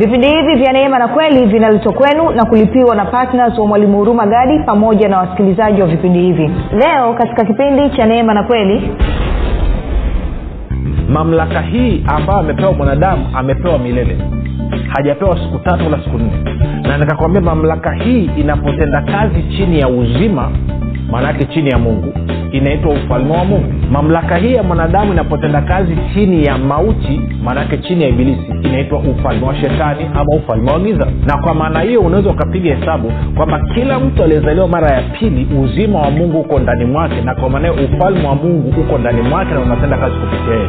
vipindi hivi vya neema na kweli vinaletwa kwenu na kulipiwa na ptns wa mwalimu huruma gadi pamoja na wasikilizaji wa vipindi hivi. Leo katika kipindi cha neema na kweli mamlaka hii ambayo amepewa mwanadamu amepewa milele. Hajapewa siku tatu wala siku nne. Na nikakwambia mamlaka hii inapotenda kazi chini ya uzima maanaake chini ya mungu. Inaitwa ufalme wa mungu. Mamlaka hii ya mwanadamu inapotenda kazi chini ya mauti maanaake chini ya ibilisi inaitwa ufalme wa shetani ama ufalme wa giza. Na kwa maana hiyo unaweza ukapiga hesabu kwamba kila mtu aliyezaliwa mara ya pili uzima wa mungu uko ndani mwake. Na kwa maana ufalme wa mungu uko ndani mwake na unatenda kazi kupitia yeye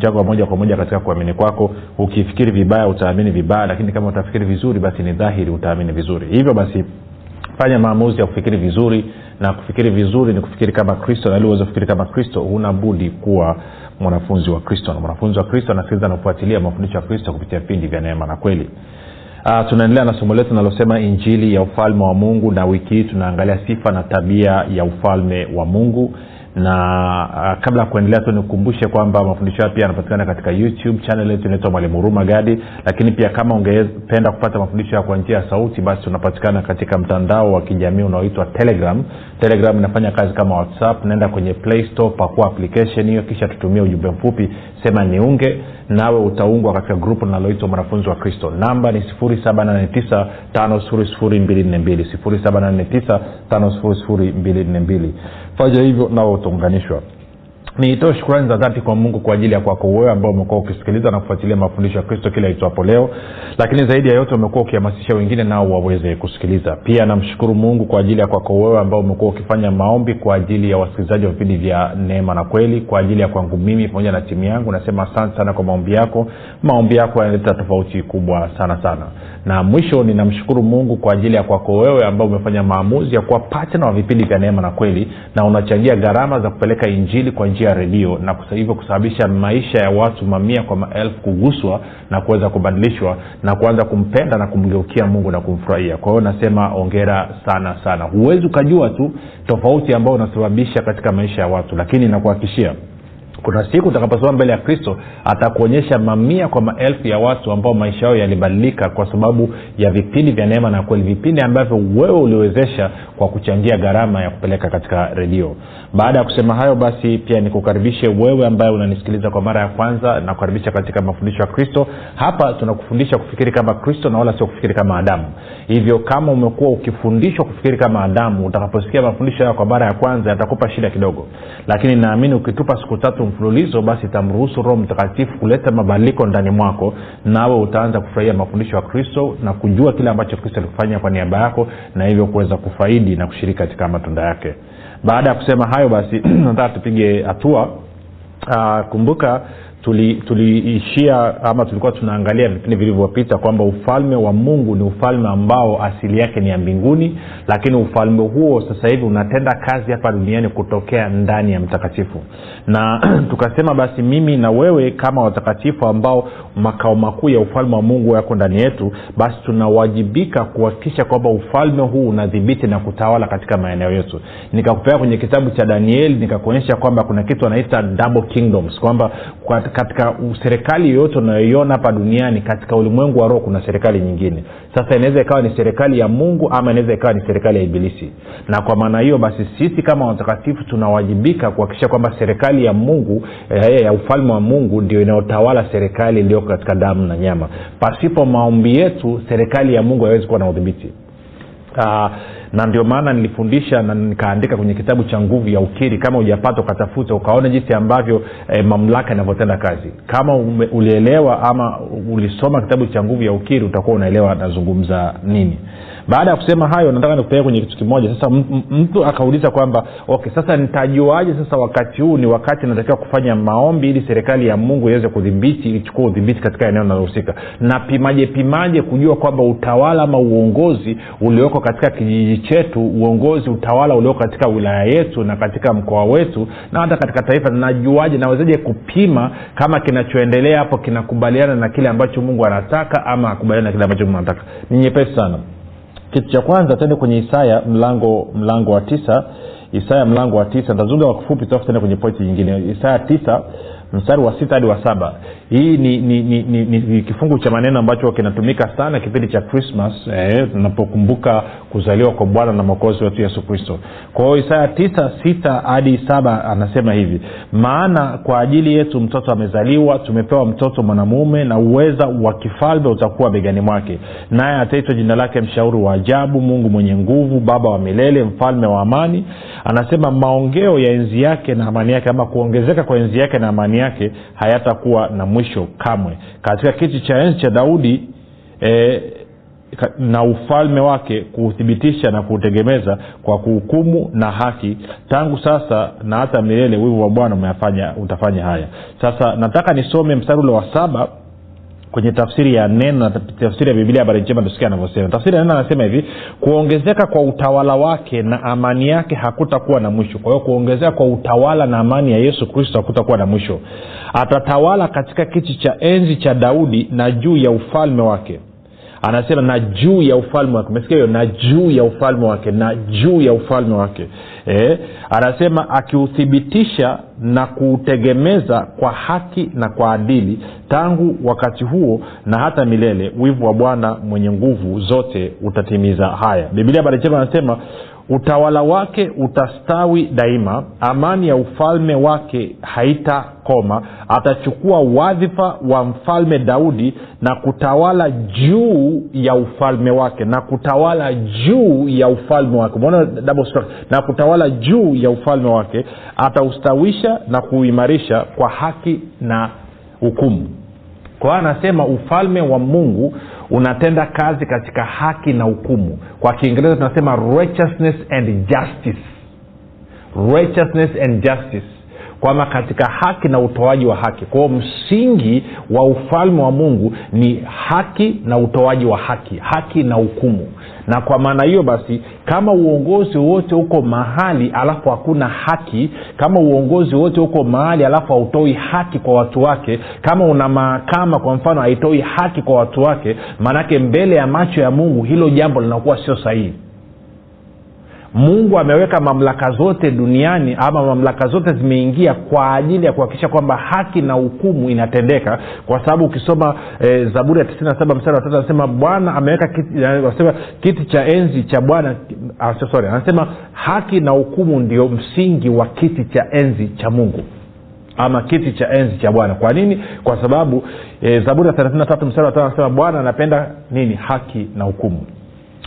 mchango wa moja kwa moja katika kuamini kwako. Ukifikiri vibaya utaamini vibaya lakini kama utafikiri vizuri basi ni dhahiri utaamini vizuri. Hivyo basi fanya maamuzi ya kufikiri vizuri na kufikiri vizuri ni kufikiri kama kristo na ili uweze kufikiri kama kristo huna budi kuwa mwanafunzi wa kristo. Na mwanafunzi wa kristo anasikiliza na kufuatilia mafundisho ya kristo kupitia vipindi vya neema na kweli. Uh, tunaendelea na somo letu linalosema injili ya ufalme wa mungu na wiki hii tunaangalia sifa na tabia ya ufalme wa mungu na uh, kabla ya kuendelea tu nikukumbushe kwamba mafundisho hayo pia yanapatikana katika youtube channel yetu inaitwa mwalimu huruma gadi. Lakini pia kama ungependa kupata mafundisho hayo kwa njia ya sauti basi tunapatikana katika mtandao wa kijamii unaoitwa telegram telegram inafanya kazi kama whatsapp naenda kwenye play store pakua application hiyo kisha tutumie ujumbe mfupi sema niunge nawe utaungwa katika grupu linaloitwa mwanafunzi wa kristo. Namba ni 789 5242 fanya hivyo nawe utaunganishwa niitoe shukurani za dhati kwa mungu kwa ajili ya kwako wewe ambao umekuwa ukisikiliza na kufuatilia mafundisho ya kristo kila itwapo leo. Lakini zaidi ya yote umekuwa ukihamasisha wengine nao waweze kusikiliza. Pia namshukuru mungu kwa ajili ya kwako wewe ambao umekuwa ukifanya maombi kwa ajili ya wasikilizaji wa vipindi vya neema na kweli kwa ajili ya kwangu mimi pamoja na timu yangu. Nasema asante sana kwa maombi yako. Maombi yako yanaleta tofauti kubwa sana sana. Na mwisho ninamshukuru mungu kwa ajili ya kwako wewe ambao umefanya maamuzi ya kuwa patna wa vipindi vya neema na kweli na unachangia gharama za kupeleka injili kwa njia ya redio na hivyo kusababisha maisha ya watu mamia kwa maelfu kuguswa na kuweza kubadilishwa na kuanza kumpenda na kumgeukia mungu na kumfurahia. Kwa hiyo nasema ongera sana sana. Huwezi ukajua tu tofauti ambayo unasababisha katika maisha ya watu lakini nakuhakikishia kuna siku utakaposimama mbele ya kristo atakuonyesha mamia kwa maelfu ya watu ambao maisha yao yalibadilika kwa sababu ya vipindi vya neema na kweli vipindi ambavyo wewe uliwezesha kwa kuchangia gharama ya kupeleka katika redio. Baada ya kusema hayo basi pia nikukaribishe wewe ambaye unanisikiliza kwa mara ya kwanza nakukaribisha katika mafundisho ya kristo. Hapa tunakufundisha kufikiri kama kristo na wala sio kufikiri kama adamu. Hivyo kama umekuwa ukifundishwa kufikiri kama adamu utakaposikia mafundisho hayo kwa mara ya kwanza yatakupa shida kidogo. Lakini naamini ukitupa siku tatu mfululizo basi itamruhusu roho mtakatifu kuleta mabadiliko ndani mwako. Nawe utaanza kufurahia mafundisho ya kristo na kujua kile ambacho kristo alikufanya kwa niaba yako na hivyo kuweza kufaidi na kushiriki katika matunda yake. Baada ya kusema hayo basi nataka tupige hatua. Uh, kumbuka tuliishia tuli ama tulikuwa tunaangalia vipindi vilivyopita kwamba ufalme wa mungu ni ufalme ambao asili yake ni ya mbinguni lakini ufalme huo sasa hivi unatenda kazi hapa duniani kutokea ndani ya mtakatifu. Na tukasema basi mimi na wewe kama watakatifu ambao makao makuu ya ufalme wa mungu yako ndani yetu basi tunawajibika kuhakikisha kwamba ufalme huu unadhibiti na kutawala katika maeneo yetu. Nikakupea kwenye kitabu cha danieli nikakuonyesha kwamba kuna kitu anaita double kingdoms kwamba katika serikali yoyote unayoiona hapa duniani katika ulimwengu wa roho kuna serikali nyingine. Sasa inaweza ikawa ni serikali ya mungu ama inaweza ikawa ni serikali ya ibilisi. Na kwa maana hiyo basi sisi kama watakatifu tunawajibika kuhakikisha kwamba serikali ya mungu eh, ya ufalme wa mungu ndio inayotawala serikali iliyoko katika damu na nyama. Pasipo maombi yetu serikali ya mungu haiwezi kuwa na udhibiti uh, na ndio maana nilifundisha na nikaandika kwenye kitabu cha nguvu ya ukiri. Kama ujapata ukatafuta ukaona jinsi ambavyo eh, mamlaka inavyotenda kazi. Kama ume, ulielewa ama ulisoma kitabu cha nguvu ya ukiri utakuwa unaelewa nazungumza nini baada ya kusema hayo nataka nikupeleka kwenye kitu kimoja. Sasa mtu akauliza kwamba okay sasa nitajuaje sasa wakati huu ni wakati natakiwa kufanya maombi ili serikali ya mungu iweze kudhibiti ichukua udhibiti katika eneo linalohusika? Na pimaje pimaje kujua kwamba utawala ama uongozi ulioko katika kijiji chetu uongozi utawala ulioko katika wilaya yetu na katika mkoa wetu na hata katika taifa najuaje nawezaje kupima kama kinachoendelea hapo kinakubaliana na kile ambacho mungu anataka ama akubaliana na kile ambacho mungu anataka? Ni nyepesi sana kitu cha kwanza tende kwenye isaya mlango mlango wa tisa. Isaya mlango wa tisa. Ntazunga kwa kifupi alafu tende kwenye pointi nyingine. Isaya tisa mstari wa sita hadi wa saba hii ni, ni, ni, ni, ni, ni kifungu cha maneno ambacho kinatumika sana kipindi cha krismas eh, tunapokumbuka kuzaliwa kwa bwana na mwokozi wetu yesu kristo. Kwa hiyo isaya tisa sita hadi saba anasema hivi maana kwa ajili yetu mtoto amezaliwa tumepewa mtoto mwanamume na uweza wa kifalme utakuwa begani mwake. Naye ataitwa jina lake mshauri wa ajabu mungu mwenye nguvu baba wa milele mfalme wa amani. Anasema maongeo ya enzi yake na amani yake ama kuongezeka kwa enzi yake na amani yake hayatakuwa na mwisho kamwe. Katika kiti cha enzi cha daudi e, na ufalme wake kuuthibitisha na kuutegemeza kwa kuhukumu na haki tangu sasa na hata milele wivu wa bwana umeyafanya utafanya haya. Sasa nataka nisome mstari ule wa saba kwenye tafsiri ya neno na tafsiri ya biblia habari njema tusikia anavyosema. Tafsiri ya neno anasema hivi kuongezeka kwa utawala wake na amani yake hakutakuwa na mwisho. Kwa hiyo kuongezeka kwa utawala na amani ya yesu kristo hakutakuwa na mwisho atatawala katika kiti cha enzi cha daudi na juu ya ufalme wake. Anasema na juu ya ufalme wake. Umesikia hiyo? Na juu ya ufalme wake na juu ya ufalme wake. E, anasema akiuthibitisha na kuutegemeza kwa haki na kwa adili tangu wakati huo na hata milele wivu wa bwana mwenye nguvu zote utatimiza haya. Biblia barichema anasema utawala wake utastawi daima amani ya ufalme wake haitakoma. Atachukua wadhifa wa mfalme daudi na kutawala juu ya ufalme wake na kutawala juu ya ufalme wake. Umeona na kutawala juu ya ufalme wake ataustawisha na kuuimarisha kwa haki na hukumu. Kwa anasema ufalme wa mungu unatenda kazi katika haki na hukumu. Kwa kiingereza tunasema righteousness and justice. Righteousness and justice kwamba katika haki na utoaji wa haki. Kwao msingi wa ufalme wa mungu ni haki na utoaji wa haki haki na hukumu. Na kwa maana hiyo basi kama uongozi wote uko mahali alafu hakuna haki kama uongozi wote uko mahali alafu hautoi haki kwa watu wake kama una mahakama kwa mfano haitoi haki kwa watu wake maanake mbele ya macho ya mungu hilo jambo linakuwa sio sahihi mungu ameweka mamlaka zote duniani ama mamlaka zote zimeingia kwa ajili ya kuhakikisha kwamba haki na hukumu inatendeka. Kwa sababu ukisoma e, zaburi ya 97 mstari wa tatu anasema bwana ameweka kiti, anasema kiti cha enzi cha bwana ah, sorry anasema haki na hukumu ndio msingi wa kiti cha enzi cha mungu ama kiti cha enzi cha bwana. Kwa nini? Kwa sababu e, zaburi ya 33 mstari wa tano anasema bwana anapenda nini? Haki na hukumu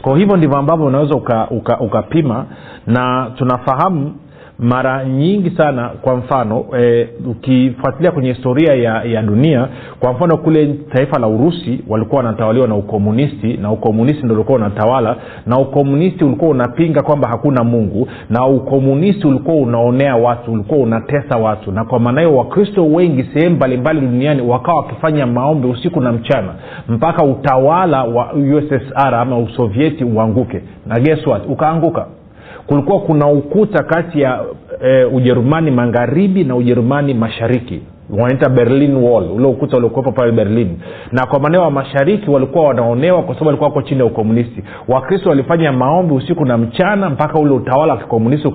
kwa hivyo ndivyo ambavyo unaweza ukapima uka, uka na tunafahamu mara nyingi sana kwa mfano e, ukifuatilia kwenye historia ya, ya dunia kwa mfano kule taifa la urusi walikuwa wanatawaliwa na ukomunisti na ukomunisti ndo ulikuwa unatawala na ukomunisti ulikuwa unapinga kwamba hakuna mungu na ukomunisti ulikuwa unaonea watu ulikuwa unatesa watu na kwa maana hiyo wakristo wengi sehemu mbalimbali duniani wakawa wakifanya maombi usiku na mchana mpaka utawala wa ussr ama usovieti uanguke. Na guess ukaanguka kulikuwa kuna ukuta kati ya e, ujerumani magharibi na ujerumani mashariki. Wanaita berlin wall ule ukuta uliokuwepo pale berlin. Na kwa maeneo wa mashariki walikuwa wanaonewa kwa sababu walikuwa wako chini ya ukomunisti. Wakristo walifanya maombi usiku na mchana mpaka ule utawala wa kikomunisti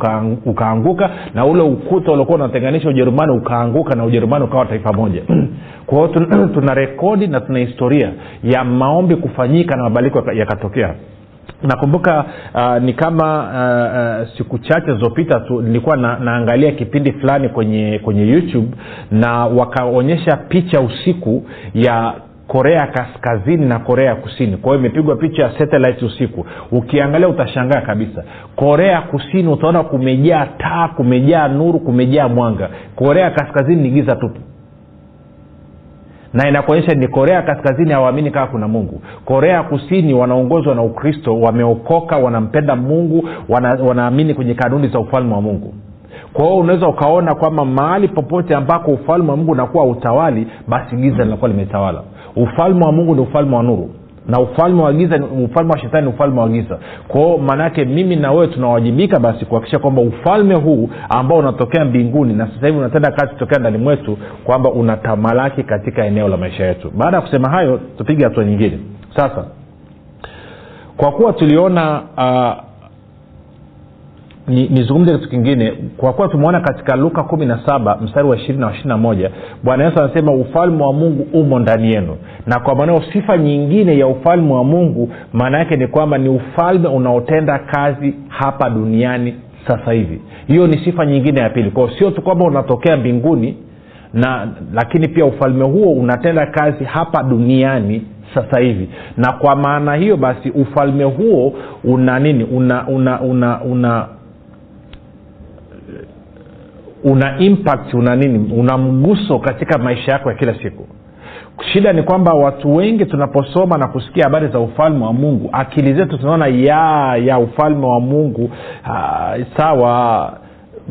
ukaanguka na ule ukuta uliokuwa unatenganisha ujerumani ukaanguka na ujerumani ukawa taifa moja. Kwa hiyo tuna rekodi na tuna historia ya maombi kufanyika na mabadiliko yakatokea nakumbuka uh, ni kama uh, uh, siku chache zilizopita tu nilikuwa na, naangalia kipindi fulani kwenye kwenye youtube na wakaonyesha picha usiku ya korea kaskazini na korea kusini. Kwa hiyo imepigwa picha ya satellite usiku. Ukiangalia utashangaa kabisa. Korea kusini utaona kumejaa taa kumejaa nuru kumejaa mwanga. Korea kaskazini ni giza tupu na inakuonyesha ni korea kaskazini hawaamini kama kuna mungu. Korea kusini wanaongozwa na ukristo wameokoka wanampenda mungu wana, wanaamini kwenye kanuni za ufalme wa mungu. Kwa hiyo unaweza ukaona kwamba mahali popote ambako ufalme wa mungu unakuwa utawali basi giza linakuwa limetawala. Ufalme wa mungu ni ufalme wa nuru na ufalme wa giza ufalme wa shetani ni ufalme wa giza. Kwao maanaake mimi na wewe tunawajibika basi kuhakikisha kwamba ufalme huu ambao unatokea mbinguni na sasa hivi unatenda kazi kutokea ndani mwetu kwamba unatamalaki katika eneo la maisha yetu. Baada ya kusema hayo tupige hatua nyingine. Sasa kwa kuwa tuliona uh, nizungumze ni kitu kingine. Kwa kuwa tumeona katika luka kumi na saba mstari wa ishirini na wa ishiri na moja bwana yesu anasema ufalme wa mungu umo ndani yenu. Na kwa maanao sifa nyingine ya ufalme wa mungu maana yake ni kwamba ni ufalme unaotenda kazi hapa duniani sasa hivi. Hiyo ni sifa nyingine ya pili. Kwao sio tu kwamba unatokea mbinguni na lakini pia ufalme huo unatenda kazi hapa duniani sasa hivi. Na kwa maana hiyo basi ufalme huo una nini? Una una una, una una impact una nini una mguso katika maisha yako ya kila siku. Shida ni kwamba watu wengi tunaposoma na kusikia habari za ufalme wa mungu akili zetu tunaona ya ya ufalme wa mungu uh, sawa.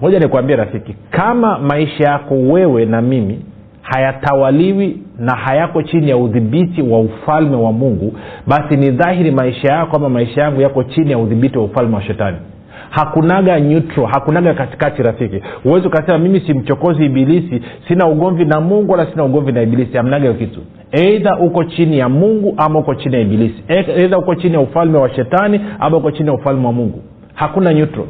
Moja nikuambia rafiki kama maisha yako wewe na mimi hayatawaliwi na hayako chini ya udhibiti wa ufalme wa mungu basi ni dhahiri maisha yako ama maisha yangu yako chini ya udhibiti wa ufalme wa shetani hakunaga neutral hakunaga katikati rafiki. Huwezi ukasema mimi simchokozi ibilisi sina ugomvi na mungu wala sina ugomvi na ibilisi. Amnaga hiyo kitu. Eidha uko chini ya mungu ama uko chini ya ibilisi. Eidha uko chini ya ufalme wa shetani ama uko chini ya ufalme wa mungu. Hakuna neutral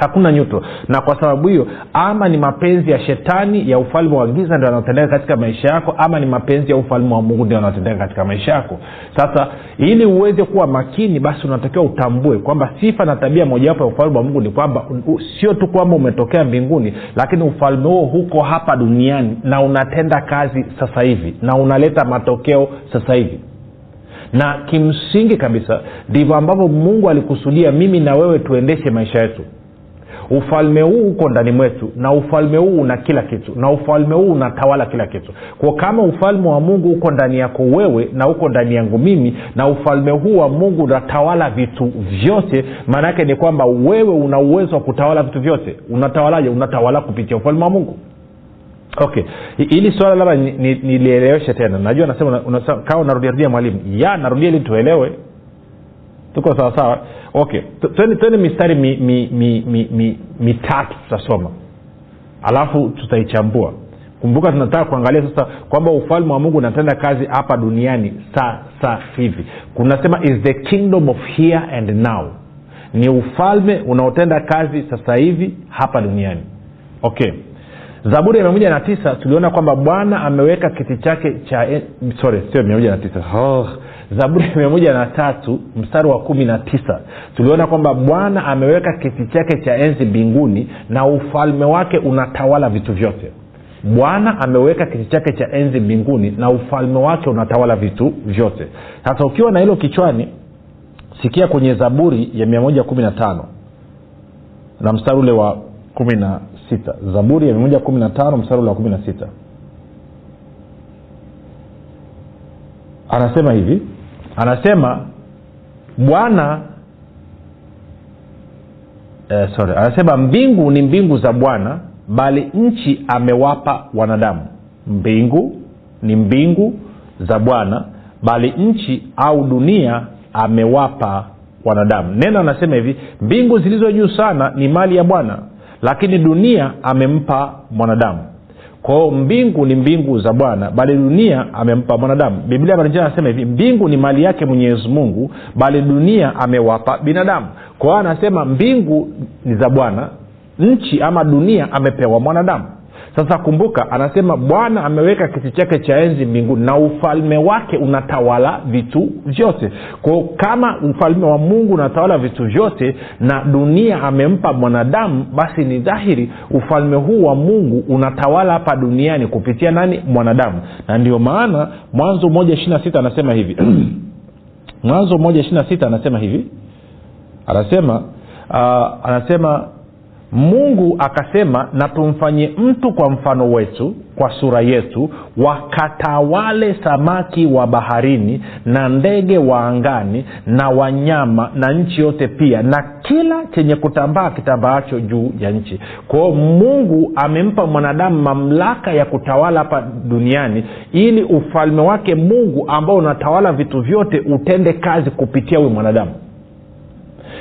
hakuna nyuto. Na kwa sababu hiyo ama ni mapenzi ya shetani ya ufalme wa giza ndio yanaotendeka katika maisha yako ama ni mapenzi ya ufalme wa mungu ndio yanaotendeka katika maisha yako. Sasa ili uweze kuwa makini basi unatakiwa utambue kwamba sifa na tabia mojawapo ya ufalme wa mungu ni kwamba sio tu kwamba umetokea mbinguni lakini ufalme huo huko hapa duniani na unatenda kazi sasa hivi na unaleta matokeo sasa hivi. Na kimsingi kabisa ndivyo ambavyo mungu alikusudia mimi na wewe tuendeshe maisha yetu ufalme huu uko ndani mwetu na ufalme huu una kila kitu na ufalme huu unatawala kila kitu. Kwa kama ufalme wa mungu uko ndani yako wewe na uko ndani yangu mimi na ufalme huu wa mungu unatawala vitu vyote maana yake ni kwamba wewe una uwezo wa kutawala vitu vyote. Unatawalaje? Unatawala kupitia ufalme wa mungu. Okay. Hili swala labda nilieleweshe ni, ni tena. Najua nasema kawa narudiarudia mwalimu ya narudia ili tuelewe. Tuko sawasawa okay. Twende mistari mitatu mi, mi, mi, mi, mi tutasoma. Alafu tutaichambua. Kumbuka tunataka kuangalia sasa kwamba ufalme wa mungu unatenda kazi hapa duniani sasa hivi. Kunasema is the kingdom of here and now. Ni ufalme unaotenda kazi sasa hivi hapa duniani. Okay. Zaburi ya mia moja na tisa tuliona kwamba bwana ameweka kiti chake cha sorry sio mia moja na tisa. Oh zaburi ya mia moja na tatu mstari wa kumi na tisa. Tuliona kwamba bwana ameweka kiti chake cha enzi mbinguni na ufalme wake unatawala vitu vyote. Bwana ameweka kiti chake cha enzi mbinguni na ufalme wake unatawala vitu vyote. Sasa ukiwa na hilo kichwani sikia kwenye zaburi ya mia moja kumi na tano na mstari ule wa kumi na sita. Zaburi ya mia moja kumi na tano mstari ule wa kumi na sita. Anasema hivi anasema bwana eh, sorry anasema mbingu ni mbingu za bwana bali nchi amewapa wanadamu. Mbingu ni mbingu za bwana bali nchi au dunia amewapa wanadamu. Neno anasema hivi mbingu zilizo juu sana ni mali ya bwana lakini dunia amempa mwanadamu kwao mbingu ni mbingu za bwana bali dunia amempa mwanadamu. Biblia marinjana anasema hivi mbingu ni mali yake mwenyezi mungu bali dunia amewapa binadamu. Kwa hiyo anasema mbingu ni za bwana nchi ama dunia amepewa mwanadamu sasa kumbuka anasema bwana ameweka kiti chake cha enzi mbinguni na ufalme wake unatawala vitu vyote. Kwao kama ufalme wa mungu unatawala vitu vyote na dunia amempa mwanadamu basi ni dhahiri ufalme huu wa mungu unatawala hapa duniani kupitia nani? Mwanadamu. Na ndio maana mwanzo moja ishiri sita anasema hivi. Mwanzo moja ishiri sita anasema hivi. Anasema uh, anasema mungu akasema na tumfanyie mtu kwa mfano wetu kwa sura yetu wakatawale samaki wa baharini na ndege wa angani na wanyama na nchi yote pia na kila chenye kutambaa kitambaacho juu ya nchi. Kwao mungu amempa mwanadamu mamlaka ya kutawala hapa duniani ili ufalme wake mungu ambao unatawala vitu vyote utende kazi kupitia huyu mwanadamu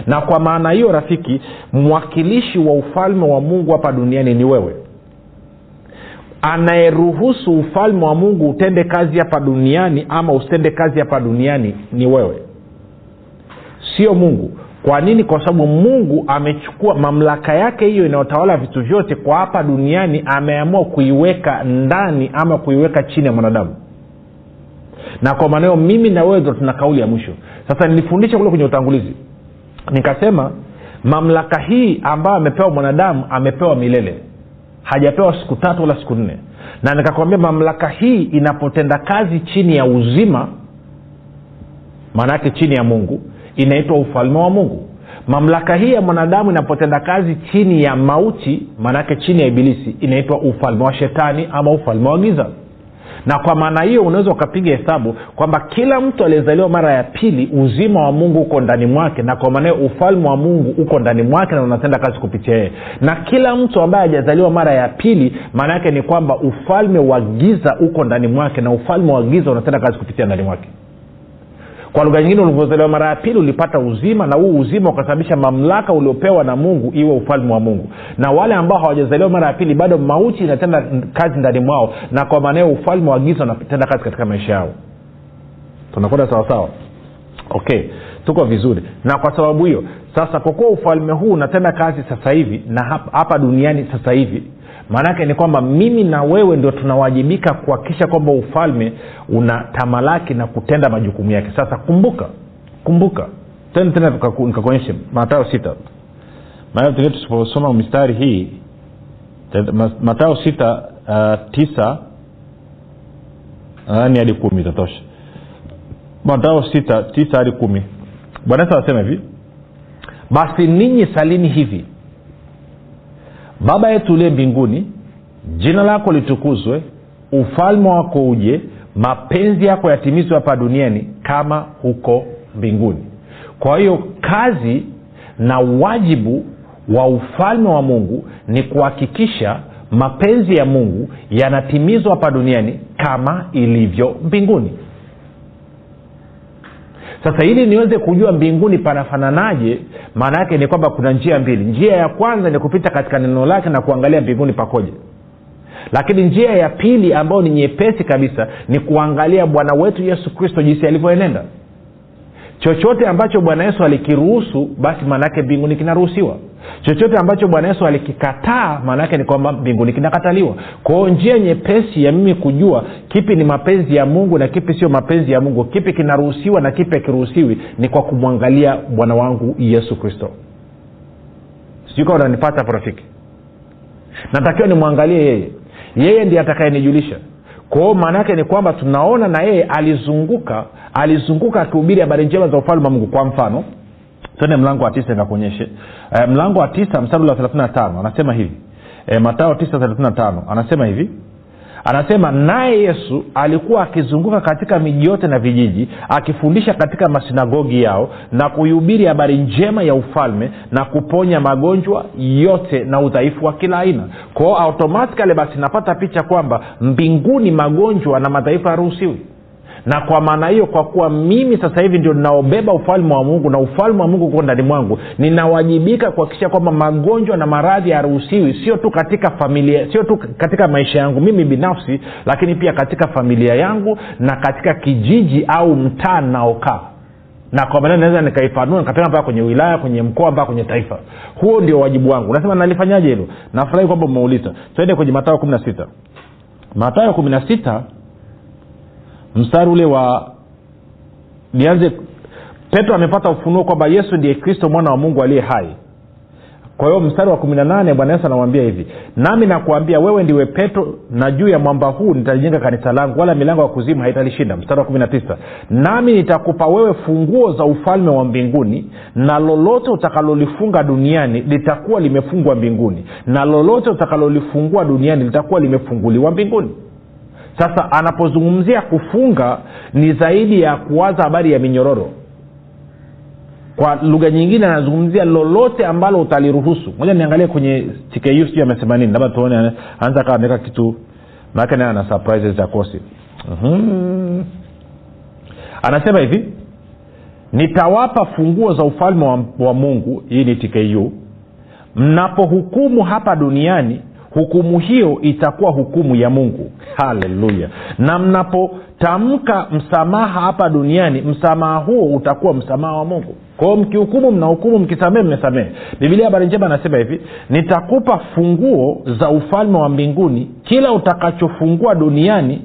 na kwa maana hiyo rafiki mwakilishi wa ufalme wa mungu hapa duniani ni wewe. Anayeruhusu ufalme wa mungu utende kazi hapa duniani ama usitende kazi hapa duniani ni wewe. Sio mungu. Kwa nini? Kwa sababu mungu amechukua mamlaka yake hiyo inayotawala vitu vyote kwa hapa duniani ameamua kuiweka ndani ama kuiweka chini ya mwanadamu. Na kwa maana hiyo mimi na wewe ndo tuna kauli ya mwisho. Sasa nilifundisha kule kwenye utangulizi nikasema mamlaka hii ambayo amepewa mwanadamu amepewa milele. Hajapewa siku tatu wala siku nne. Na nikakwambia mamlaka hii inapotenda kazi chini ya uzima maana yake chini ya mungu inaitwa ufalme wa mungu. Mamlaka hii ya mwanadamu inapotenda kazi chini ya mauti maanaake chini ya ibilisi inaitwa ufalme wa shetani ama ufalme wa giza na kwa maana hiyo unaweza ukapiga hesabu kwamba kila mtu aliyezaliwa mara ya pili uzima wa mungu uko ndani mwake na kwa maana hiyo ufalme wa mungu uko ndani mwake na unatenda kazi kupitia yeye. Na kila mtu ambaye hajazaliwa mara ya pili maana yake ni kwamba ufalme wa giza uko ndani mwake na ufalme wa giza unatenda kazi kupitia ndani mwake kwa lugha nyingine ulivyozaliwa mara ya pili ulipata uzima na huu uzima ukasababisha mamlaka uliopewa na mungu iwe ufalme wa mungu. Na wale ambao hawajazaliwa mara ya pili bado mauti inatenda kazi ndani mwao na kwa maana ufalme wa giza unatenda kazi katika maisha yao. Tunakwenda sawasawa? Okay tuko vizuri. Na kwa sababu hiyo sasa kwa kuwa ufalme huu unatenda kazi sasa hivi na hapa, duniani sasa hivi maanaake ni kwamba mimi na wewe ndio tunawajibika kuhakikisha kwamba ufalme una tamalaki na kutenda majukumu yake. Sasa kumbuka kumbuka. Tena tena nikakuonyeshe matayo sita. Maana tengine tusiposoma mistari hii matayo sita uh, tisa nadhani hadi kumi itatosha. Matayo sita tisa hadi kumi bwana yesu anasema hivi basi ninyi salini hivi baba yetu uliye mbinguni jina lako litukuzwe ufalme wako uje mapenzi yako yatimizwe hapa duniani kama huko mbinguni. Kwa hiyo kazi na wajibu wa ufalme wa mungu ni kuhakikisha mapenzi ya mungu yanatimizwa hapa duniani kama ilivyo mbinguni sasa ili niweze kujua mbinguni panafananaje maana yake ni kwamba kuna njia mbili. Njia ya kwanza ni kupita katika neno lake na kuangalia mbinguni pakoje. Lakini njia ya pili ambayo ni nyepesi kabisa ni kuangalia bwana wetu yesu kristo jinsi alivyoenenda. Chochote ambacho bwana yesu alikiruhusu basi maanaake mbinguni kinaruhusiwa chochote ambacho bwana yesu alikikataa maanaake ni kwamba mbinguni kinakataliwa. Kwao njia nyepesi ya mimi kujua kipi ni mapenzi ya mungu na kipi sio mapenzi ya mungu kipi kinaruhusiwa na kipi akiruhusiwi ni kwa kumwangalia bwana wangu yesu kristo. Sijui kama unanipata hapo rafiki natakiwa nimwangalie yeye. Yeye ndiye atakayenijulisha. Kwao maana yake ni kwamba tunaona na yeye alizunguka alizunguka akihubiri habari njema za ufalme wa mungu. Kwa mfano twende mlango wa tisa nikakuonyeshe. E, mlango wa tisa mstari wa thelathini tano anasema hivi. E, matao tisa thelathini na tano anasema hivi. Anasema naye yesu alikuwa akizunguka katika miji yote na vijiji akifundisha katika masinagogi yao na kuihubiri habari njema ya ufalme na kuponya magonjwa yote na udhaifu wa kila aina. Kwao automatikali basi napata picha kwamba mbinguni magonjwa na madhaifu haruhusiwi na kwa maana hiyo kwa kuwa mimi sasa hivi ndio ninaobeba ufalme wa mungu na ufalme wa mungu uko ndani mwangu ninawajibika kuhakikisha kwamba magonjwa na maradhi haruhusiwi sio tu katika familia sio tu katika maisha yangu mimi binafsi lakini pia katika familia yangu na katika kijiji au mtaa naokaa na kwa maneno naweza nikaipanua nikapema mpaka kwenye wilaya kwenye mkoa mpaka kwenye taifa. Huo ndio wajibu wangu. Nasema nalifanyaje hilo? Nafurahi kwamba umeuliza. Twende kwenye matayo kumi na sita. Matayo kumi na sita mstari ule wa nianze petro amepata ufunuo kwamba yesu ndiye kristo mwana wa mungu aliye hai. Kwa hiyo mstari wa kumi na nane bwana yesu anamwambia hivi nami nakuambia wewe ndiwe petro na juu ya mwamba huu nitalijenga kanisa langu wala milango ya kuzimu haitalishinda. Mstari wa kumi na tisa nami nitakupa wewe funguo za ufalme wa mbinguni na lolote utakalolifunga duniani litakuwa limefungwa mbinguni na lolote utakalolifungua duniani litakuwa limefunguliwa mbinguni sasa anapozungumzia kufunga ni zaidi ya kuwaza habari ya minyororo. Kwa lugha nyingine anazungumzia lolote ambalo utaliruhusu. Moja niangalie kwenye tku sijui amesema nini. Labda tuone anaweza kawa ameweka kitu. Maake naye ana surprises za kosi. Mm-hmm. anasema hivi nitawapa funguo za ufalme wa, wa mungu hii ni tku mnapohukumu hapa duniani hukumu hiyo itakuwa hukumu ya mungu. Haleluya. Na mnapotamka msamaha hapa duniani msamaha huo utakuwa msamaha wa mungu. Kwao mkihukumu mnahukumu mkisamehe mmesamehe. Bibilia habari njema anasema hivi nitakupa funguo za ufalme wa mbinguni. Kila utakachofungua duniani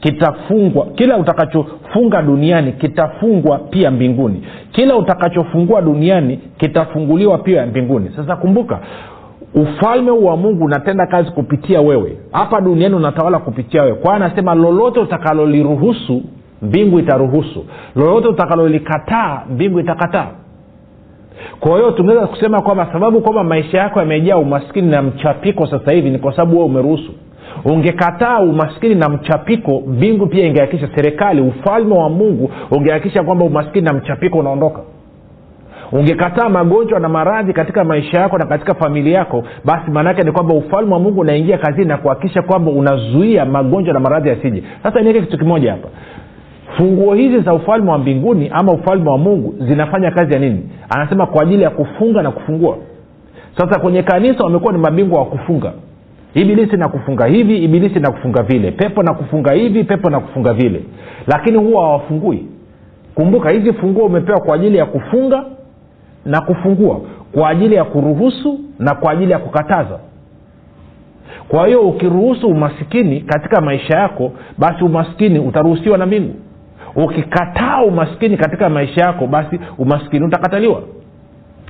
kitafungwa kila utakachofunga duniani kitafungwa pia mbinguni. Kila utakachofungua duniani kitafunguliwa pia mbinguni. Sasa kumbuka ufalme wa mungu unatenda kazi kupitia wewe. Hapa duniani unatawala kupitia wewe. Kwa anasema lolote utakaloliruhusu mbingu itaruhusu. Lolote utakalolikataa mbingu itakataa. Kwa hiyo tungeweza kusema kwamba sababu kwamba maisha yako yamejaa umaskini na mchapiko sasa hivi ni kwa sababu wewe umeruhusu. Ungekataa umaskini na mchapiko mbingu pia ingehakikisha serikali ufalme wa mungu ungehakikisha kwamba umaskini na mchapiko unaondoka ungekataa magonjwa na maradhi katika maisha yako na katika familia yako basi maanaake ni kwamba ufalme wa mungu unaingia kazini na kuhakikisha kwamba unazuia magonjwa na maradhi yasije. Sasa niweke kitu kimoja hapa. Funguo hizi za ufalme wa mbinguni ama ufalme wa mungu zinafanya kazi ya nini? Anasema kwa ajili ya kufunga na kufungua. Sasa kwenye kanisa wamekuwa ni mabingwa wa kufunga. Ibilisi nakufunga hivi ibilisi nakufunga vile. Pepo nakufunga hivi pepo nakufunga vile. Lakini huwa hawafungui. Kumbuka hizi funguo umepewa kwa ajili ya kufunga na kufungua kwa ajili ya kuruhusu na kwa ajili ya kukataza. Kwa hiyo ukiruhusu umasikini katika maisha yako basi umaskini utaruhusiwa na mbingu. Ukikataa umaskini katika maisha yako basi umaskini utakataliwa.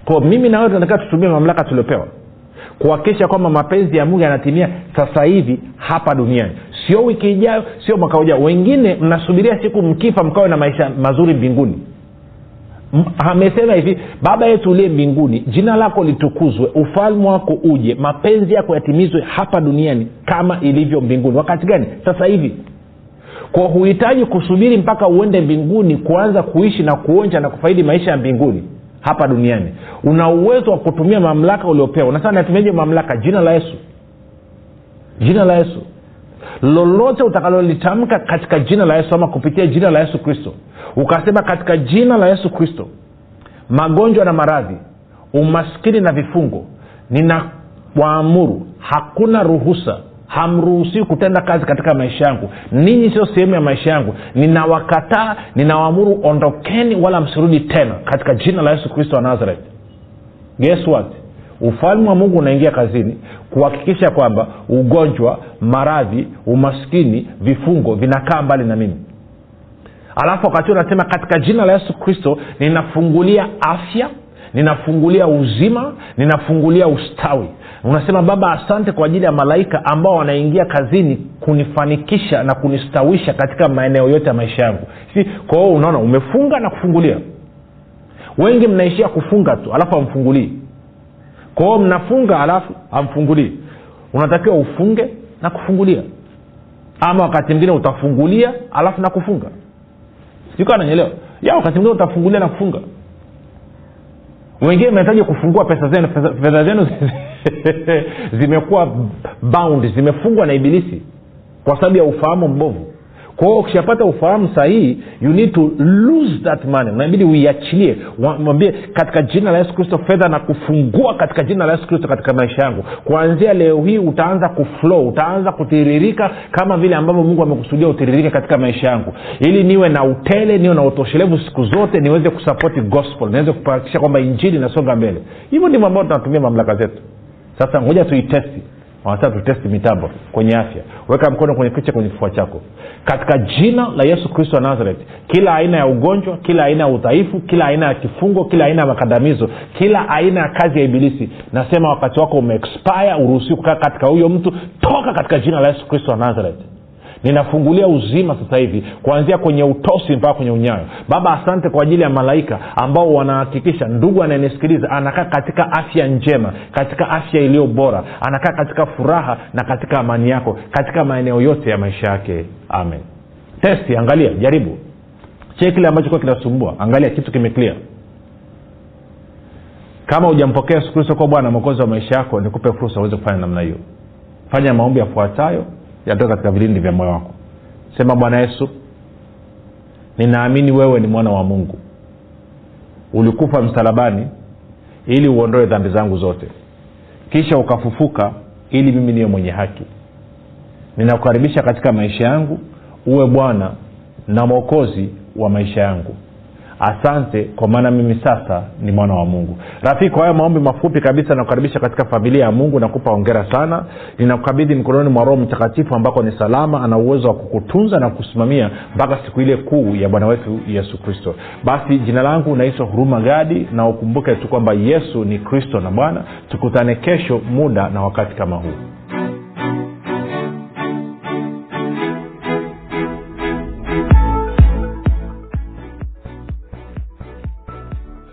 Kwa mimi na wewe tunatakiwa tutumie mamlaka tuliopewa kuhakikisha kwamba mapenzi ya mungu yanatimia sasa hivi hapa duniani. Sio wiki ijayo sio mwaka ujao. Wengine mnasubiria siku mkifa mkawe na maisha mazuri mbinguni amesema hivi baba yetu uliye mbinguni jina lako litukuzwe ufalme wako uje mapenzi yako yatimizwe hapa duniani kama ilivyo mbinguni. Wakati gani? Sasa hivi. Kwa huhitaji kusubiri mpaka uende mbinguni kuanza kuishi na kuonja na kufaidi maisha ya mbinguni hapa duniani. Una uwezo wa kutumia mamlaka uliopewa unasema natumiaje mamlaka. Jina la yesu. Jina la yesu lolote utakalolitamka katika jina la yesu ama kupitia jina la yesu kristo. Ukasema katika jina la yesu kristo magonjwa na maradhi umaskini na vifungo ninawaamuru hakuna ruhusa hamruhusiwi kutenda kazi katika maisha yangu. Ninyi sio sehemu ya maisha yangu. Ninawakataa ninawaamuru ondokeni wala msirudi tena katika jina la yesu kristo wa nazareth. Guess what ufalme wa mungu unaingia kazini kuhakikisha kwamba ugonjwa maradhi umaskini vifungo vinakaa mbali na mimi. Alafu wakati nasema katika jina la yesu kristo ninafungulia afya ninafungulia uzima ninafungulia ustawi. Unasema baba asante kwa ajili ya malaika ambao wanaingia kazini kunifanikisha na kunistawisha katika maeneo yote ya maisha yangu. Si kwa hiyo unaona umefunga na kufungulia. Wengi mnaishia kufunga tu alafu amfungulii kwa hiyo mnafunga alafu amfungulii unatakiwa ufunge na kufungulia. Ama wakati mwingine utafungulia alafu na kufunga. Sikaa nanyelewa ya wakati mwingine utafungulia na kufunga. Wengine mnahitaji kufungua pesa zenu fedha zenu zimekuwa bound zimefungwa na ibilisi kwa sababu ya ufahamu mbovu kwa hiyo ukishapata ufahamu sahihi you need to lose that money. Unabidi uiachilie. Mwambie katika jina la yesu kristo fedha na kufungua katika jina la yesu kristo katika maisha yangu. Kuanzia leo hii utaanza kuflow utaanza kutiririka kama vile ambavyo mungu amekusudia utiririke katika maisha yangu. Ili niwe na utele niwe na utoshelevu siku zote niweze kusapoti gospel niweze kuhakikisha kwamba injili inasonga mbele. Hivyo ndivyo ambao tunatumia mamlaka zetu. Sasa ngoja tuitesti wanataka tutesti mitambo kwenye afya. Weka mkono kwenye kicha kwenye kifua chako. Katika jina la yesu kristo wa nazaret kila aina ya ugonjwa kila aina ya udhaifu kila aina ya kifungo kila aina ya makandamizo kila aina ya kazi ya ibilisi nasema wakati wako umeexpire uruhusiwi kukaa katika huyo mtu toka katika jina la yesu kristo wa nazareth ninafungulia uzima sasa hivi kuanzia kwenye utosi mpaka kwenye unyayo. Baba asante kwa ajili ya malaika ambao wanahakikisha ndugu anayenisikiliza anakaa katika afya njema katika afya iliyo bora anakaa katika furaha na katika amani yako katika maeneo yote ya maisha yake. Amen. Testi angalia jaribu. Chee kile ambacho kuwa kinasumbua angalia kitu kimeklia kama hujampokea yesu kristo kuwa bwana mwokozi wa maisha yako nikupe fursa uweze kufanya namna hiyo. Fanya maombi yafuatayo yatoka katika vilindi vya moyo wako. Sema bwana yesu ninaamini wewe ni mwana wa mungu. Ulikufa msalabani ili uondoe dhambi zangu zote. Kisha ukafufuka ili mimi niwe mwenye haki. Ninakukaribisha katika maisha yangu uwe bwana na mwokozi wa maisha yangu asante kwa maana mimi sasa ni mwana wa mungu. Rafiki kwa hayo maombi mafupi kabisa nakukaribisha katika familia ya mungu nakupa ongera sana. Ninakukabidhi mikononi mwa roho mtakatifu ambako ni salama ana uwezo wa kukutunza na kukusimamia mpaka siku ile kuu ya bwana wetu yesu kristo. Basi jina langu naitwa huruma gadi na ukumbuke tu kwamba yesu ni kristo na bwana. Tukutane kesho muda na wakati kama huu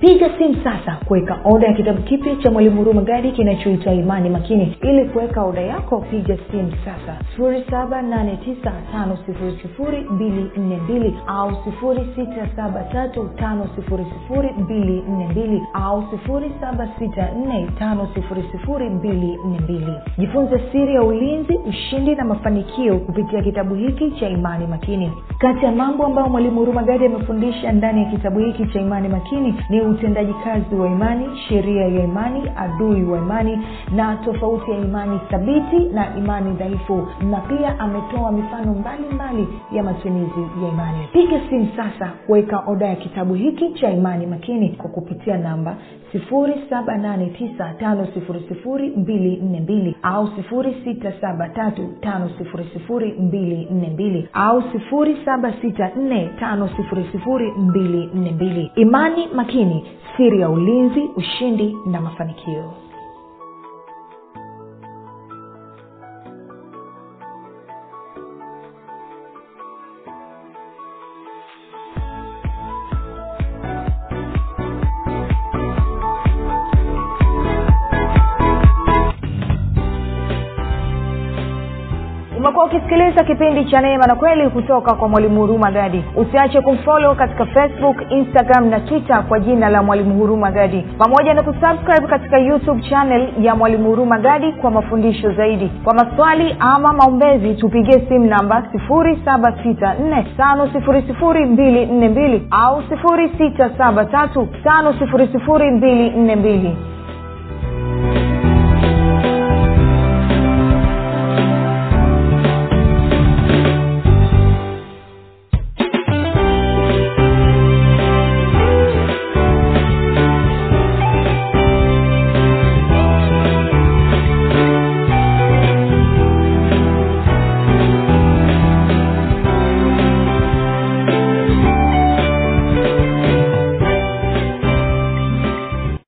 piga simu sasa kuweka oda ya kitabu kipya cha mwalimu huruma gadi kinachoitwa imani makini. Ili kuweka oda yako piga simu sasa. 7895242 au 6735242 au 7645242 jifunze siri ya ulinzi ushindi na mafanikio kupitia kitabu hiki cha imani makini. Kati ya mambo ambayo mwalimu huruma gadi amefundisha ndani ya kitabu hiki cha imani makini ni utendaji kazi wa imani sheria ya imani adui wa imani na tofauti ya imani thabiti na imani dhaifu. Na pia ametoa mifano mbalimbali mbali ya matumizi ya imani. Piga simu sasa kuweka oda ya kitabu hiki cha imani makini kwa kupitia namba 7895242 au 6735242 au 7645242 imani makini siri ya ulinzi ushindi na mafanikio umekuwa ukisikiliza kipindi cha neema na kweli kutoka kwa mwalimu huruma gadi. Usiache kumfolo katika facebook instagram na twitter kwa jina la mwalimu huruma gadi. Pamoja na kusubscribe katika youtube channel ya mwalimu huruma gadi kwa mafundisho zaidi. Kwa maswali ama maombezi tupigie simu namba 7645242 au 6735242